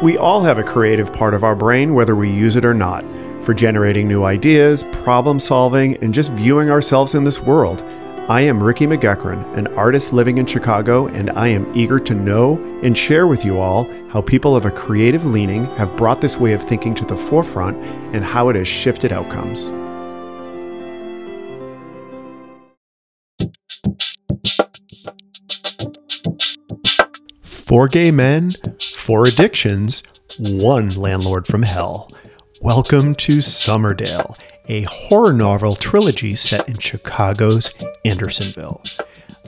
We all have a creative part of our brain, whether we use it or not, for generating new ideas, problem solving, and just viewing ourselves in this world. I am Ricky McGuckran, an artist living in Chicago, and I am eager to know and share with you all how people of a creative leaning have brought this way of thinking to the forefront and how it has shifted outcomes. Four gay men, four addictions, one landlord from hell. Welcome to Summerdale, a horror novel trilogy set in Chicago's Andersonville.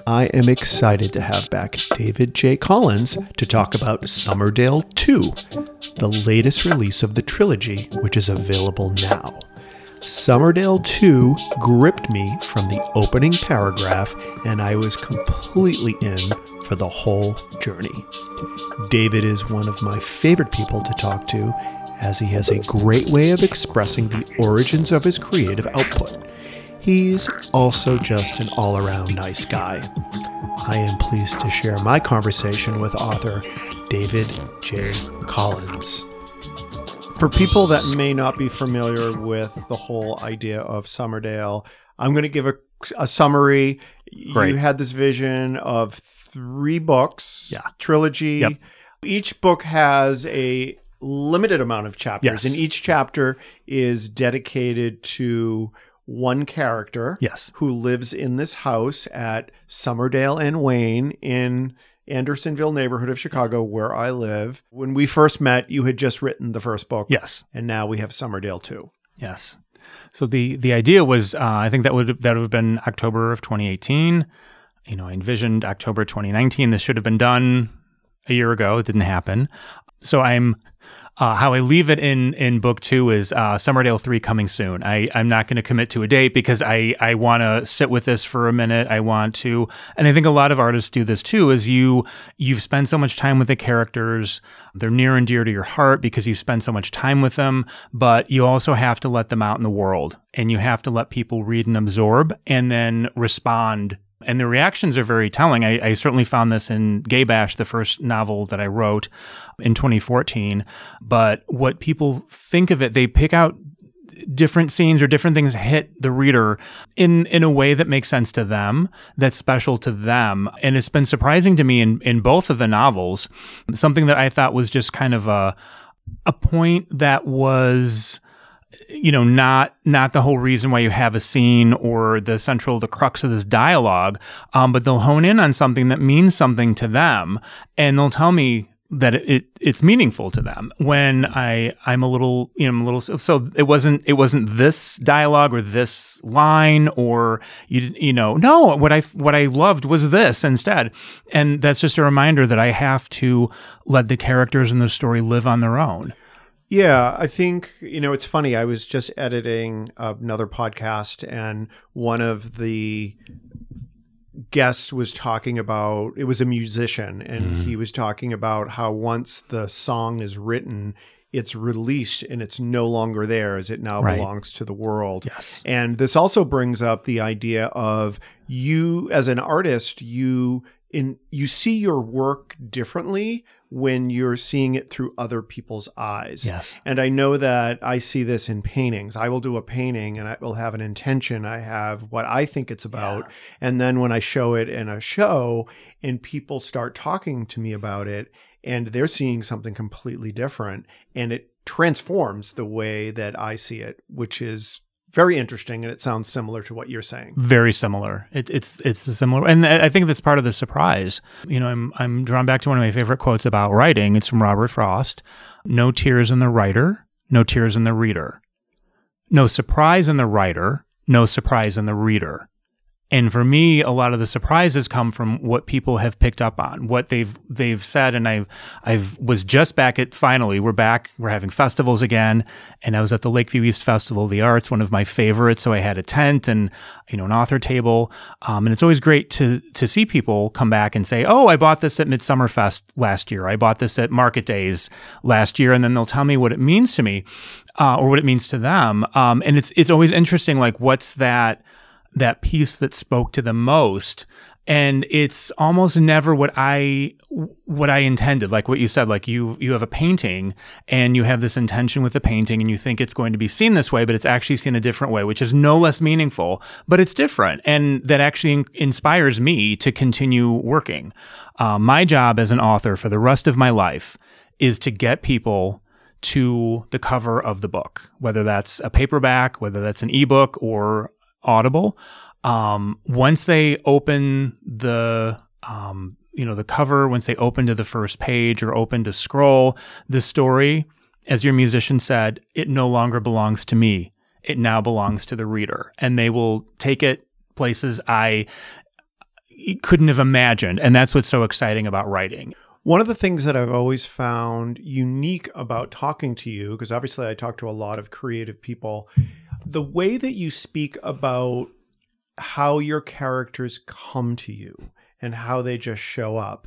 I am excited to have back David J. Collins to talk about Summerdale 2, the latest release of the trilogy, which is available now. Summerdale 2 gripped me from the opening paragraph, and I was completely in for the whole journey. David is one of my favorite people to talk to, as he has a great way of expressing the origins of his creative output. He's also just an all around nice guy. I am pleased to share my conversation with author David J. Collins. For people that may not be familiar with the whole idea of Summerdale, I'm going to give a, a summary. Great. You had this vision of three books, Yeah. trilogy. Yep. Each book has a limited amount of chapters, Yes. and each chapter is dedicated to one character Yes. who lives in this house at Summerdale and Wayne in Andersonville neighborhood of Chicago where I live. When we first met, you had just written the first book. Yes. And now we have Summerdale 2. Yes. So the the idea was, uh, I think that would that would have been October of 2018. You know, I envisioned October 2019. This should have been done a year ago. It didn't happen. So I'm uh, how I leave it in in book two is uh, Summerdale three coming soon. I I'm not going to commit to a date because I I want to sit with this for a minute. I want to, and I think a lot of artists do this too. Is you you've spent so much time with the characters, they're near and dear to your heart because you spend so much time with them. But you also have to let them out in the world, and you have to let people read and absorb, and then respond and the reactions are very telling. I, I, certainly found this in Gay Bash, the first novel that I wrote in 2014. But what people think of it, they pick out different scenes or different things hit the reader in in a way that makes sense to them that's special to them and it's been surprising to me in in both of the novels something that i thought was just kind of a a point that was you know not not the whole reason why you have a scene or the central the crux of this dialogue um, but they'll hone in on something that means something to them and they'll tell me that it, it it's meaningful to them. When I I'm a little you know I'm a little so it wasn't it wasn't this dialogue or this line or you you know no what I what I loved was this instead. And that's just a reminder that I have to let the characters in the story live on their own Yeah, I think, you know, it's funny. I was just editing another podcast, and one of the guests was talking about it was a musician, and mm-hmm. he was talking about how once the song is written, it's released and it's no longer there as It now Right. belongs to the world. Yes. And this also brings up the idea of you as an artist, you in you see your work differently when you're seeing it through other people's eyes. Yes. And I know that I see this in paintings. I will do a painting and I will have an intention. I have what I think it's about. And then when I show it in a show and people start talking to me about it and they're seeing something completely different and it transforms the way that I see it, which is very interesting and it sounds similar to what you're saying. very similar. It, it's it's similar, and I I think that's part of the surprise. You know, I'm I'm drawn back to one of my favorite quotes about writing. It's from Robert Frost: "No tears in the writer, no tears in the reader, no surprise in the writer, no surprise in the reader." And for me, a lot of the surprises come from what people have picked up on, what they've they've said. And I I've was just back at finally we're back we're having festivals again, and I was at the Lakeview East Festival of the Arts, one of my favorites. So I had a tent and you know an author table, um, and it's always great to to see people come back and say, oh, I bought this at Midsummer Fest last year. I bought this at Market Days last year, and then they'll tell me what it means to me, uh, or what it means to them. Um, and it's it's always interesting, like what's that that piece that spoke to them most and it's almost never what I what I intended. Like what you said, like you you have a painting and you have this intention with the painting, and you think it's going to be seen this way, but it's actually seen a different way, which is no less meaningful, but it's different, and that actually in- inspires me to continue working. Uh, my job as an author for the rest of my life is to get people to the cover of the book, whether that's a paperback, whether that's an ebook or Audible. Um, once they open the um, you know the cover once they open to the first page or open to scroll the story as your musician said it no longer belongs to me. It now belongs to the reader. And they will take it places i couldn't have imagined. And that's what's so exciting about writing. One of the things that I've always found unique about talking to you, because obviously I talk to a lot of creative people, the way that you speak about how your characters come to you and how they just show up.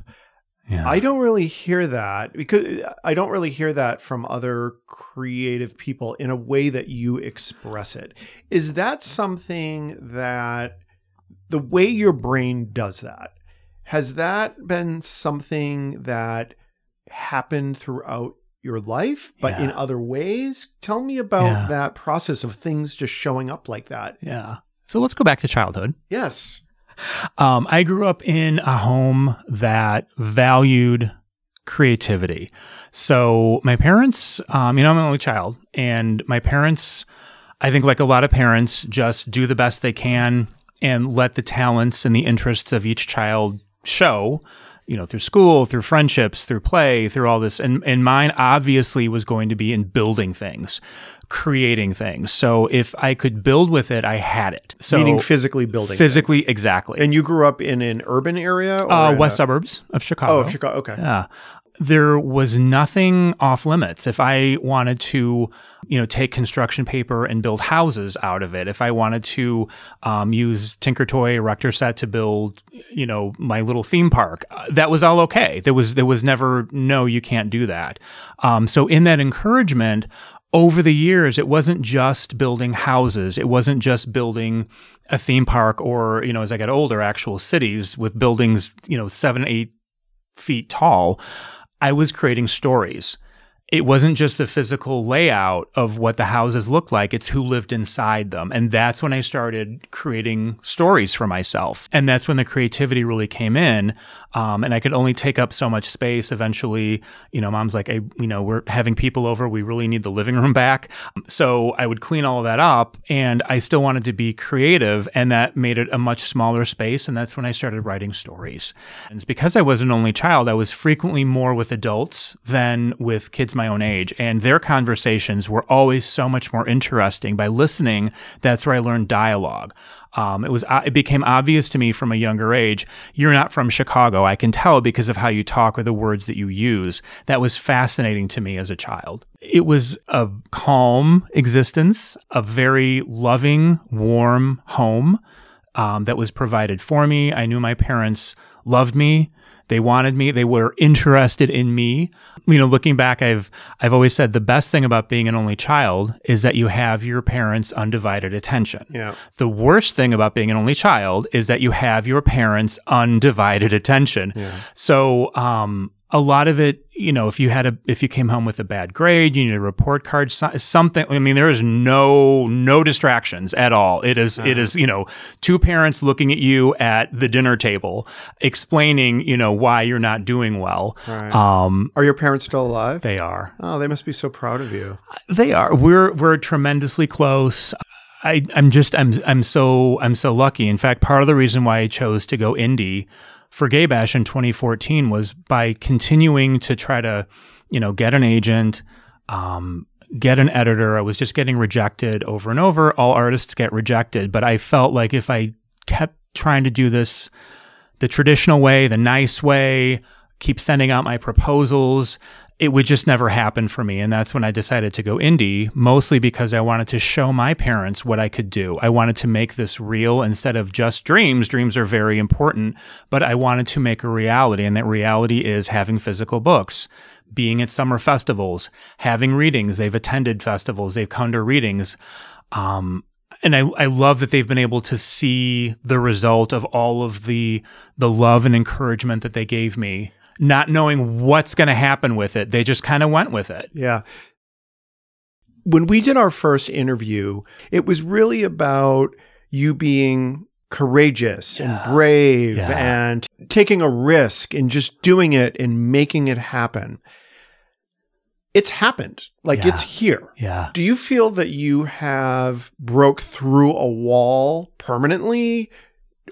Yeah. I don't really hear that because I don't really hear that from other creative people in a way that you express it. Is that something that the way your brain does that has that been something that happened throughout your life but yeah. in other ways? Tell me about yeah. that process of things just showing up like that. Yeah. So let's go back to childhood. Yes. Um, I grew up in a home that valued creativity. So my parents, um, you know, I'm an only child, and my parents, I think, like a lot of parents, just do the best they can and let the talents and the interests of each child show you know, through school, through friendships, through play, through all this. And, and mine obviously was going to be in building things, creating things. So if I could build with it, I had it. So meaning physically building. Physically, things. exactly. And you grew up in an urban area? Uh, west a- suburbs of Chicago. Oh, of Chicago. Okay. Yeah there was nothing off limits. If I wanted to, you know, take construction paper and build houses out of it, if I wanted to um, use Tinkertoy Erector set to build, you know, my little theme park, uh, that was all okay. There was there was never no, you can't do that. Um, so in that encouragement, over the years, it wasn't just building houses. It wasn't just building a theme park or, you know, as I got older, actual cities with buildings, you know, seven, eight feet tall. I was creating stories it wasn't just the physical layout of what the houses looked like, it's who lived inside them. And that's when I started creating stories for myself. And that's when the creativity really came in. Um, and I could only take up so much space. Eventually, you know, mom's like, I, you know, we're having people over. We really need the living room back. So I would clean all of that up and I still wanted to be creative. And that made it a much smaller space. And that's when I started writing stories. And because I was an only child, I was frequently more with adults than with kids my own age, and their conversations were always so much more interesting. By listening, that's where I learned dialogue. Um, it was uh, it became obvious to me from a younger age. You're not from Chicago. I can tell because of how you talk or the words that you use. That was fascinating to me as a child. It was a calm existence, a very loving, warm home um, that was provided for me. I knew my parents loved me. They wanted me. They were interested in me. You know, looking back, I've I've always said the best thing about being an only child is that you have your parents' undivided attention. Yeah. The worst thing about being an only child is that you have your parents' undivided attention. Yeah. So, um, a lot of it, you know, if you had a, if you came home with a bad grade, you need a report card, something. I mean, there is no, no distractions at all. It is, uh-huh. it is, you know, two parents looking at you at the dinner table, explaining, you know, why you're not doing well. Right. Um, are your parents still alive? They are. Oh, they must be so proud of you. They are. We're, we're tremendously close. I, I'm just, I'm, I'm so, I'm so lucky. In fact, part of the reason why I chose to go indie for Gay Bash in 2014 was by continuing to try to, you know, get an agent, um, get an editor. I was just getting rejected over and over. All artists get rejected, but I felt like if I kept trying to do this the traditional way, the nice way, keep sending out my proposals, it would just never happen for me. And that's when I decided to go indie, mostly because I wanted to show my parents what I could do. I wanted to make this real instead of just dreams. Dreams are very important, but I wanted to make a reality. And that reality is having physical books, being at summer festivals, having readings. They've attended festivals, they've come to readings. Um, and I, I love that they've been able to see the result of all of the the love and encouragement that they gave me, not knowing what's going to happen with it. They just kind of went with it. Yeah. When we did our first interview, it was really about you being courageous Yeah. and brave Yeah. and taking a risk and just doing it and making it happen. It's happened. Like Yeah. it's here. Yeah. Do you feel that you have broke through a wall permanently?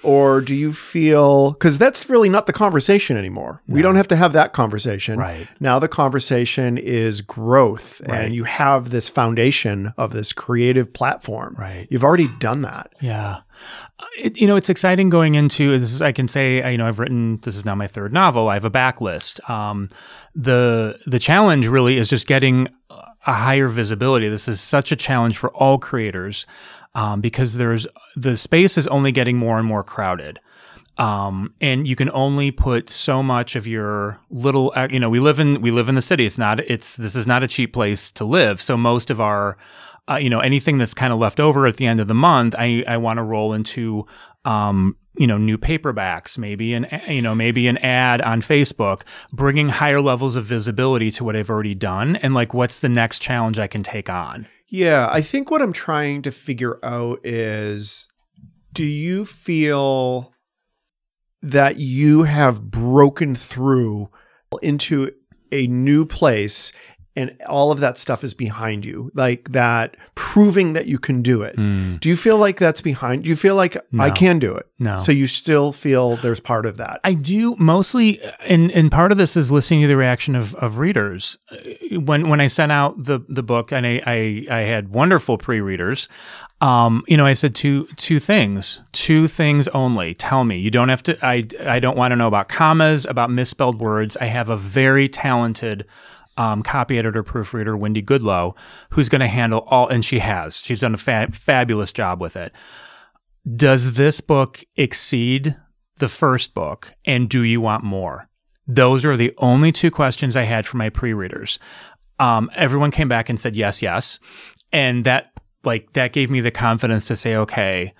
Or do you feel because that's really not the conversation anymore? We don't have to have that conversation. Right. Now the conversation is growth, Right. and you have this foundation of this creative platform. Right. You've already done that. Yeah. Uh, It, you know, it's exciting going into this. Is, I can say, uh, you know, I've written. This is now my third novel. I have a backlist. Um, the the challenge really is just getting a higher visibility. This is such a challenge for all creators um, because there's the space is only getting more and more crowded. Um, and you can only put so much of your little, uh, you know, we live in, we live in the city. It's not, it's, this is not a cheap place to live. So most of our, uh, you know, anything that's kind of left over at the end of the month, I, I want to roll into, um, you know, new paperbacks, maybe an, you know, maybe an ad on Facebook, bringing higher levels of visibility to what I've already done. And like, what's the next challenge I can take on? Yeah, I think what I'm trying to figure out is do you feel that you have broken through into a new place and all of that stuff is behind you? Like that proving that you can do it. Do you feel like that's behind? Do you feel like I can do it? No. So you still feel there's part of that. I do mostly, and and part of this is listening to the reaction of of readers. When when I sent out the the book, and I I, I had wonderful pre readers. Um, you know, I said two two things, two things only. Tell me. You don't have to. I I don't want to know about commas, about misspelled words. I have a very talented. Um, copy editor, proofreader, Wendy Goodlow, who's going to handle all, and she has. She's done a fa- fabulous job with it. Does this book exceed the first book and do you want more? Those are the only two questions i had for my pre-readers. Um, everyone came back and said yes yes. And that like that gave me the confidence to say okay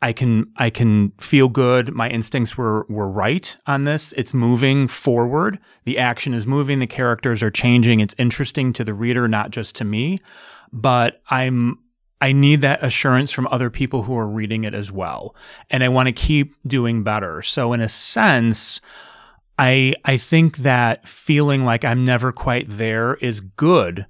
i can i can feel good. My instincts were were right on this. It's moving forward. The action is moving. The characters are changing. It's interesting to the reader not just to me. But i'm I need that assurance from other people who are reading it as well. And I want to keep doing better. So in a sense, I I think that feeling like I'm never quite there is good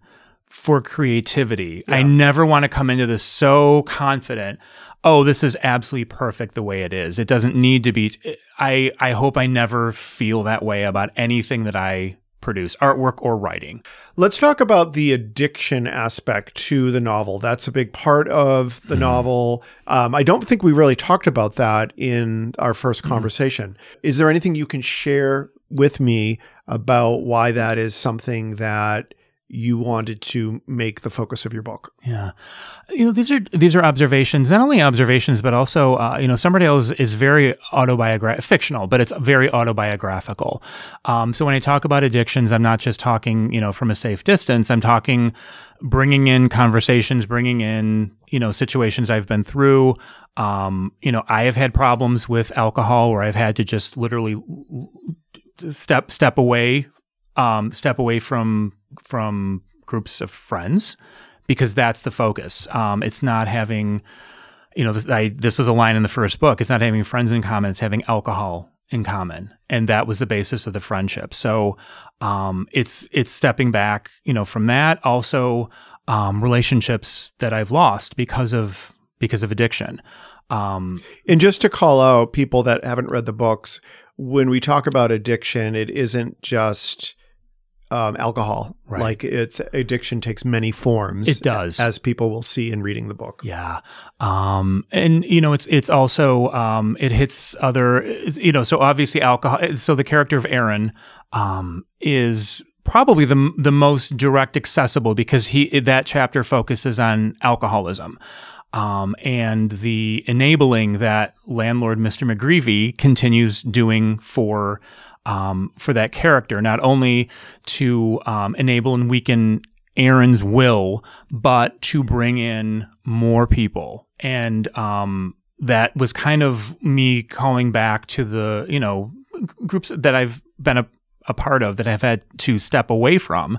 for creativity. I never want to come into this so confident, oh, this is absolutely perfect the way it is. It doesn't need to be I I hope I never feel that way about anything that I produce, artwork or writing. Let's talk about the addiction aspect to the novel. That's a big part of the novel. Um, I don't think we really talked about that in our first conversation. Is there anything you can share with me about why that is something that you wanted to make the focus of your book? Yeah, you know these are these are observations, not only observations, but also uh, you know Summerdale is, is very autobiographical, fictional, but it's very autobiographical. Um, so when I talk about addictions, I'm not just talking you know from a safe distance. I'm talking bringing in conversations, bringing in you know situations I've been through. Um, you know, I have had problems with alcohol where I've had to just literally step step away, um, step away from from groups of friends because that's the focus. Um, it's not having, you know, this, I, this was a line in the first book. It's not having friends in common. It's having alcohol in common, and that was the basis of the friendship. So, um, it's it's stepping back, you know, from that. Also, um, relationships that I've lost because of because of addiction. Um, And just to call out people that haven't read the books, when we talk about addiction, it isn't just um, alcohol. Right. Like it's addiction takes many forms. It does. as people will see in reading the book. Yeah. Um, and you know, it's, it's also, um, it hits other, you know, so obviously alcohol. So the character of Aaron, um, is probably the, the most direct accessible because he, that chapter focuses on alcoholism. Um, and the enabling that landlord Mr. McGreevy continues doing for um, for that character, not only to um, enable and weaken Aaron's will, but to bring in more people. And um, that was kind of me calling back to the, you know, groups that I've been a, a part of that I've had to step away from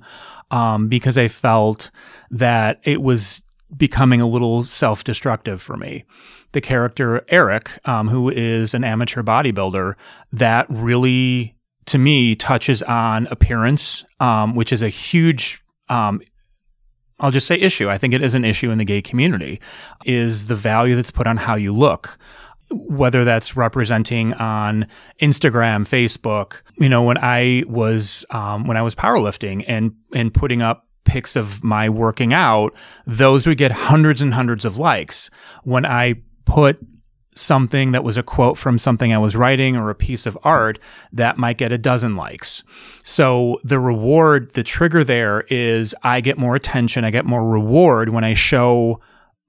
um, because I felt that it was becoming a little self destructive for me. The character Eric, um, who is an amateur bodybuilder, that really, to me, touches on appearance, um, which is a huge um, I'll just say issue. I think it is an issue in the gay community is the value that's put on how you look. Whether that's representing on Instagram, Facebook, you know, when I was um, when I was powerlifting and and putting up pics of my working out, those would get hundreds and hundreds of likes. When I put something that was a quote from something I was writing or a piece of art that might get a dozen likes. So the reward, the trigger there is I get more attention, I get more reward when I show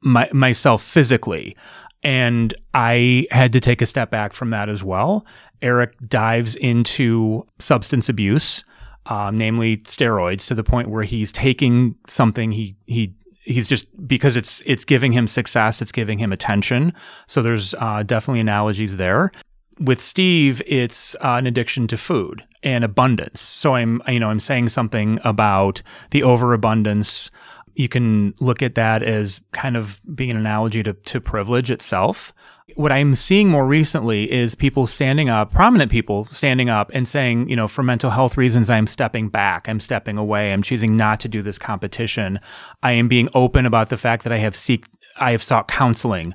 my, myself physically. And I had to take a step back from that as well. Eric dives into substance abuse, um, namely steroids, to the point where he's taking something he he he's just because it's it's giving him success, it's giving him attention. So there's uh, definitely analogies there. With Steve, it's uh, an addiction to food and abundance. So I'm you know I'm saying something about the overabundance. You can look at that as kind of being an analogy to, to privilege itself what I'm seeing more recently is people standing up, prominent people standing up and saying, you know, for mental health reasons, I'm stepping back, I'm stepping away, I'm choosing not to do this competition. I am being open about the fact that I have seek, I have sought counseling.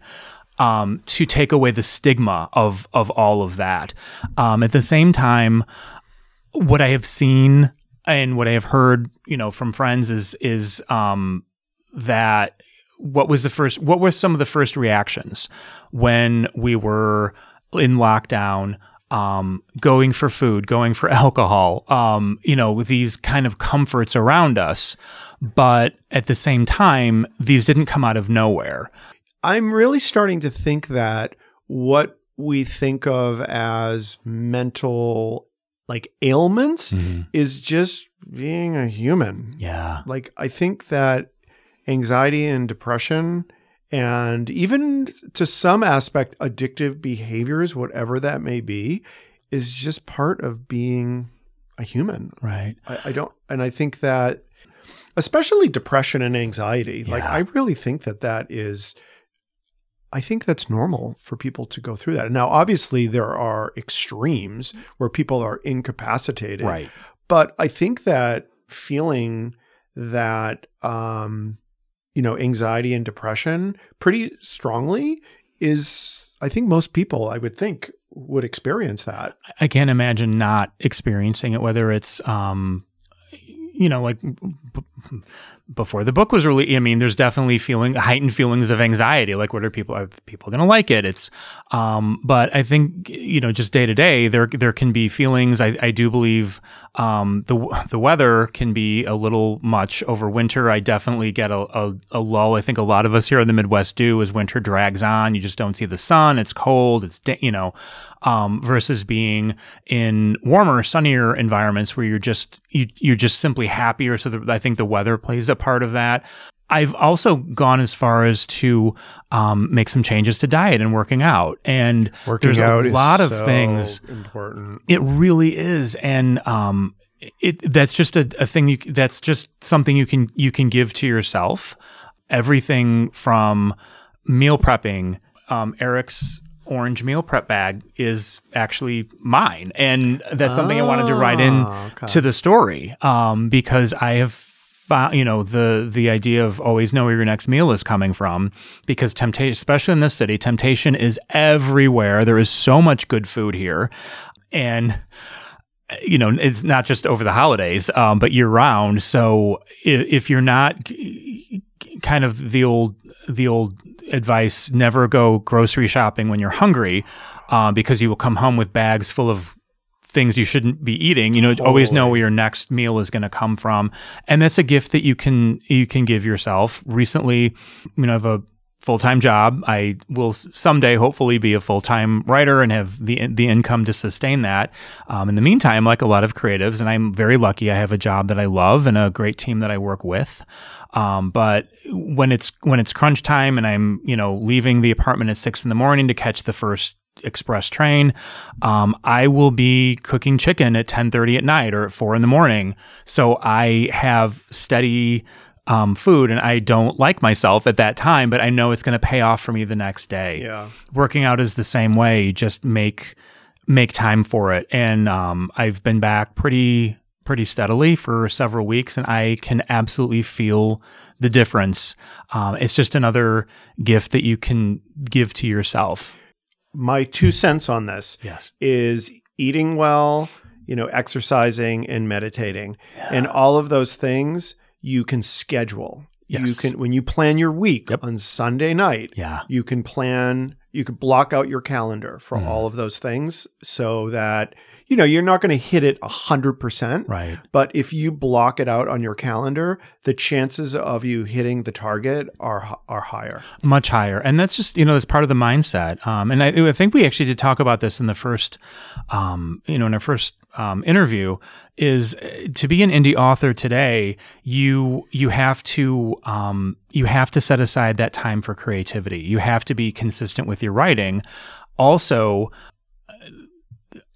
Um, to take away the stigma of of all of that. Um, at the same time, what I have seen and what I have heard, you know, from friends is is um, that what was the first what were some of the first reactions when we were in lockdown um, going for food going for alcohol um, you know these kind of comforts around us but at the same time these didn't come out of nowhere? I'm really starting to think that what we think of as mental like ailments mm-hmm. is just being a human yeah like i think that anxiety and depression, and even to some aspect, addictive behaviors, whatever that may be, is just part of being a human. Right. I, I don't, and I think that, especially depression and anxiety, yeah. like I really think that that is. I think that's normal for people to go through that. Now, obviously, there are extremes where people are incapacitated. Right. But I think that feeling that um, you know, anxiety and depression pretty strongly is, I think most people, I would think, would experience that. I can't imagine not experiencing it, whether it's, um, you know, like before the book was really I mean, there's definitely feeling heightened feelings of anxiety. Like, what are people? Are people going to like it? It's, um, but I think you know, just day to day, there there can be feelings. I, I do believe um, the the weather can be a little much over winter. I definitely get a, a, a lull. I think a lot of us here in the Midwest do as winter drags on. You just don't see the sun. It's cold. It's you know, um, versus being in warmer, sunnier environments where you're just you you're just simply happier. So the, I think the weather plays a part of that. I've also gone as far as to um, make some changes to diet and working out, and working there's a lot of so things important. It really is, and um, it that's just a, a thing. You, that's just something you can you can give to yourself. Everything from meal prepping, um, Eric's orange meal prep bag is actually mine, and that's oh, something I wanted to write in ah, okay. to the story um, because I have you know, the the idea of always know where your next meal is coming from because temptation, especially in this city, temptation is everywhere. There is so much good food here, and you know, it's not just over the holidays, um, but year round. So if, if you're not kind of the old the old advice never go grocery shopping when you're hungry uh, because you will come home with bags full of things you shouldn't be eating you know totally. always know where your next meal is going to come from and that's a gift that you can you can give yourself recently you know i have a full time job. I will someday hopefully be a full time writer and have the the income to sustain that. Um, in the meantime, like a lot of creatives, and I'm very lucky, I have a job that I love and a great team that I work with. Um, but when it's when it's crunch time and I'm you know leaving the apartment at six in the morning to catch the first express train, um, I will be cooking chicken at ten thirty at night or at four in the morning. So I have steady um, food and I don't like myself at that time, but I know it's going to pay off for me the next day. Yeah. Working out is the same way. You just make make time for it. And um, I've been back pretty pretty steadily for several weeks, and I can absolutely feel the difference. Um, it's just another gift that you can give to yourself. My two cents on this Yes. is eating well, you know, exercising and meditating. And all of those things you can schedule. Yes. You can when you plan your week Yep. on Sunday night, Yeah. you can plan you could block out your calendar for Mm. all of those things so that you know you're not going to hit it 100% Right. but if you block it out on your calendar the chances of you hitting the target are are higher much higher and that's just you know that's part of the mindset um, and I, I think we actually did talk about this in the first um, you know in our first um, interview is uh, to be an indie author today you you have to um, you have to set aside that time for creativity you have to be consistent with your writing also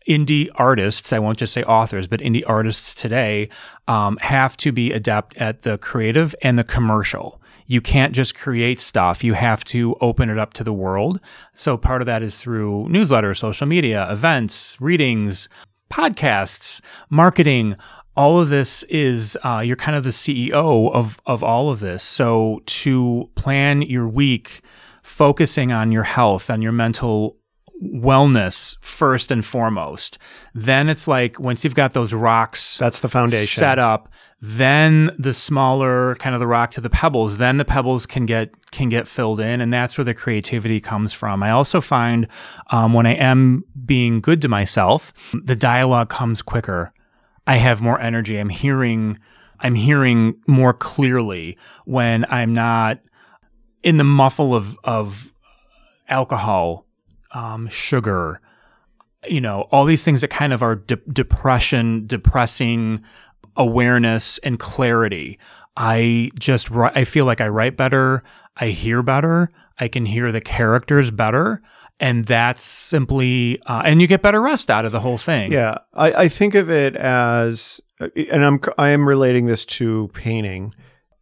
indie artists, I won't just say authors, but indie artists today um, have to be adept at the creative and the commercial. You can't just create stuff. You have to open it up to the world. So part of that is through newsletters, social media, events, readings, podcasts, marketing. All of this is uh, you're kind of the CEO of of all of this. So to plan your week, focusing on your health, on your mental wellness first and foremost. Then it's like once you've got those rocks that's the foundation set up, then the smaller kind of the rock to the pebbles, then the pebbles can get can get filled in, and that's where the creativity comes from. I also find um, when I am being good to myself, the dialogue comes quicker. I have more energy. I'm hearing I'm hearing more clearly when I'm not in the muffle of of alcohol, um, sugar, you know, all these things that kind of are de- depression, depressing awareness and clarity. I just I feel like I write better, I hear better, I can hear the characters better, and that's simply uh, and you get better rest out of the whole thing. Yeah, I, I think of it as, and I'm I am relating this to painting.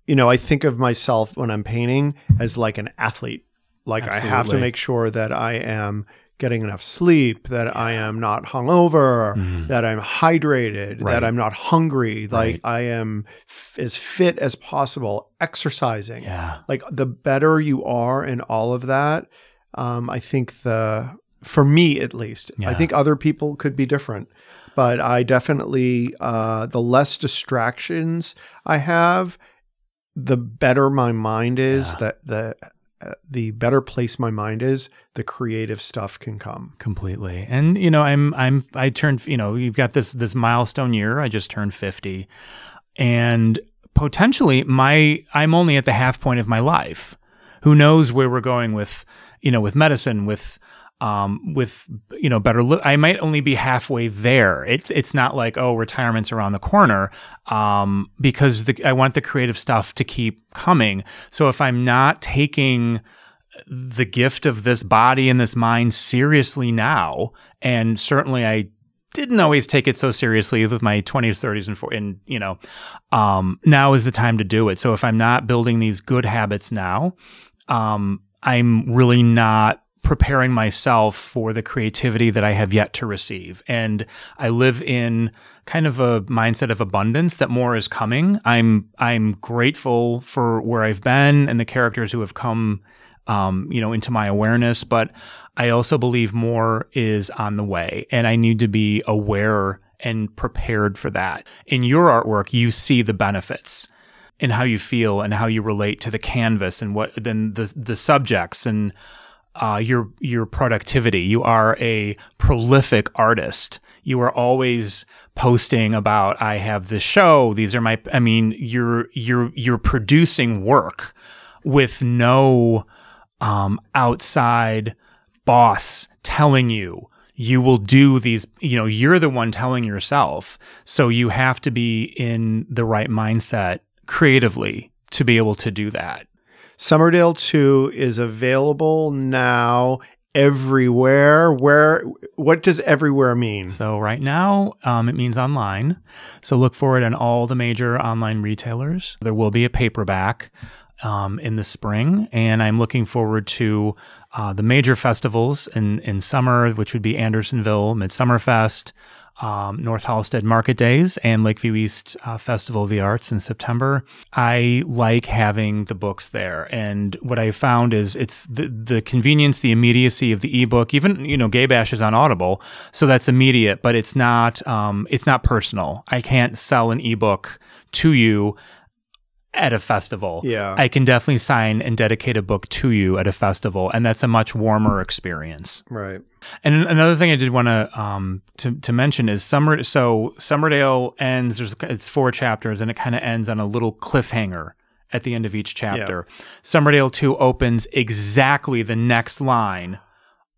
You know, I think of myself when I'm painting as like an athlete. Like I have to make sure that I am getting enough sleep, that I am not hungover, Mhm. that I'm hydrated, Right. that I'm not hungry, like Right. I am f- as fit as possible, exercising Yeah. like the better you are in all of that um, i think the for me at least i think other people could be different but i definitely uh, the less distractions i have the better my mind is Yeah. that the Uh, the better place my mind is the creative stuff can come. Completely. And you know i'm i'm i turned you know you've got this this milestone year. I just turned 50 and potentially my i'm only at the half point of my life. Who knows where we're going with you know with medicine with um with you know better li- i might only be halfway there it's it's not like oh retirement's around the corner um because the, i want the creative stuff to keep coming so if i'm not taking the gift of this body and this mind seriously now. And certainly I didn't always take it so seriously with my 20s, 30s, and, 40, and you know, um, now is the time to do it. So if I'm not building these good habits now, um, I'm really not preparing myself for the creativity that I have yet to receive. And I live in kind of a mindset of abundance that more is coming. I'm I'm grateful for where I've been and the characters who have come um, you know, into my awareness, but I also believe more is on the way and I need to be aware and prepared for that. In your artwork, you see the benefits in how you feel and how you relate to the canvas and what then the the subjects and uh, your your productivity. You are a prolific artist. You are always posting about I have this show. These are my. I mean, you're you're you're producing work with no um, outside boss telling you you will do these you know you're the one telling yourself so you have to be in the right mindset creatively to be able to do that Summerdale 2 is available now everywhere. Where what does everywhere mean? so right now um, it means online so look for it in all the major online retailers there will be a paperback um, in the spring and i'm looking forward to uh, the major festivals in, in summer which would be andersonville midsummer fest um, North Halsted Market Days and Lakeview East uh, Festival of the Arts in September. I like having the books there, and what I found is it's the the convenience, the immediacy of the ebook. Even you know, Gay Bash is on Audible, so that's immediate, but it's not um, it's not personal. I can't sell an ebook to you at a festival. Yeah. I can definitely sign and dedicate a book to you at a festival, and that's a much warmer experience. Right. And another thing I did want to um to, to mention is summer. So Summerdale ends. There's it's four chapters, and it kind of ends on a little cliffhanger at the end of each chapter. Summerdale two opens exactly the next line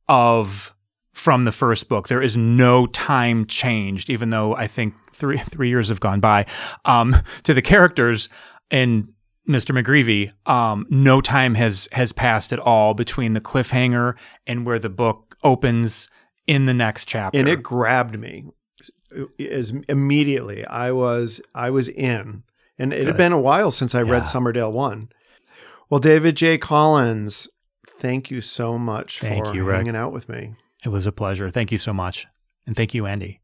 of from the first book. There is no time changed, even though I think three three years have gone by. Um, to the characters and Mr. McGreevy, um, no time has has passed at all between the cliffhanger and where the book opens in the next chapter. And it grabbed me as immediately. I was I was in. And it had been a while since I Yeah. read Summerdale 1. Well, David J. Collins, thank you so much Thank for you, Rick. hanging out with me. It was a pleasure. Thank you so much, and thank you, Andy.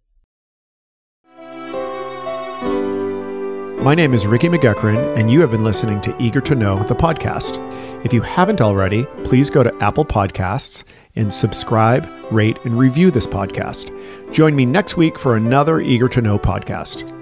My name is Ricky McGuckran, and you have been listening to Eager to Know, the podcast. If you haven't already, please go to Apple Podcasts and subscribe, rate, and review this podcast. Join me next week for another Eager to Know podcast.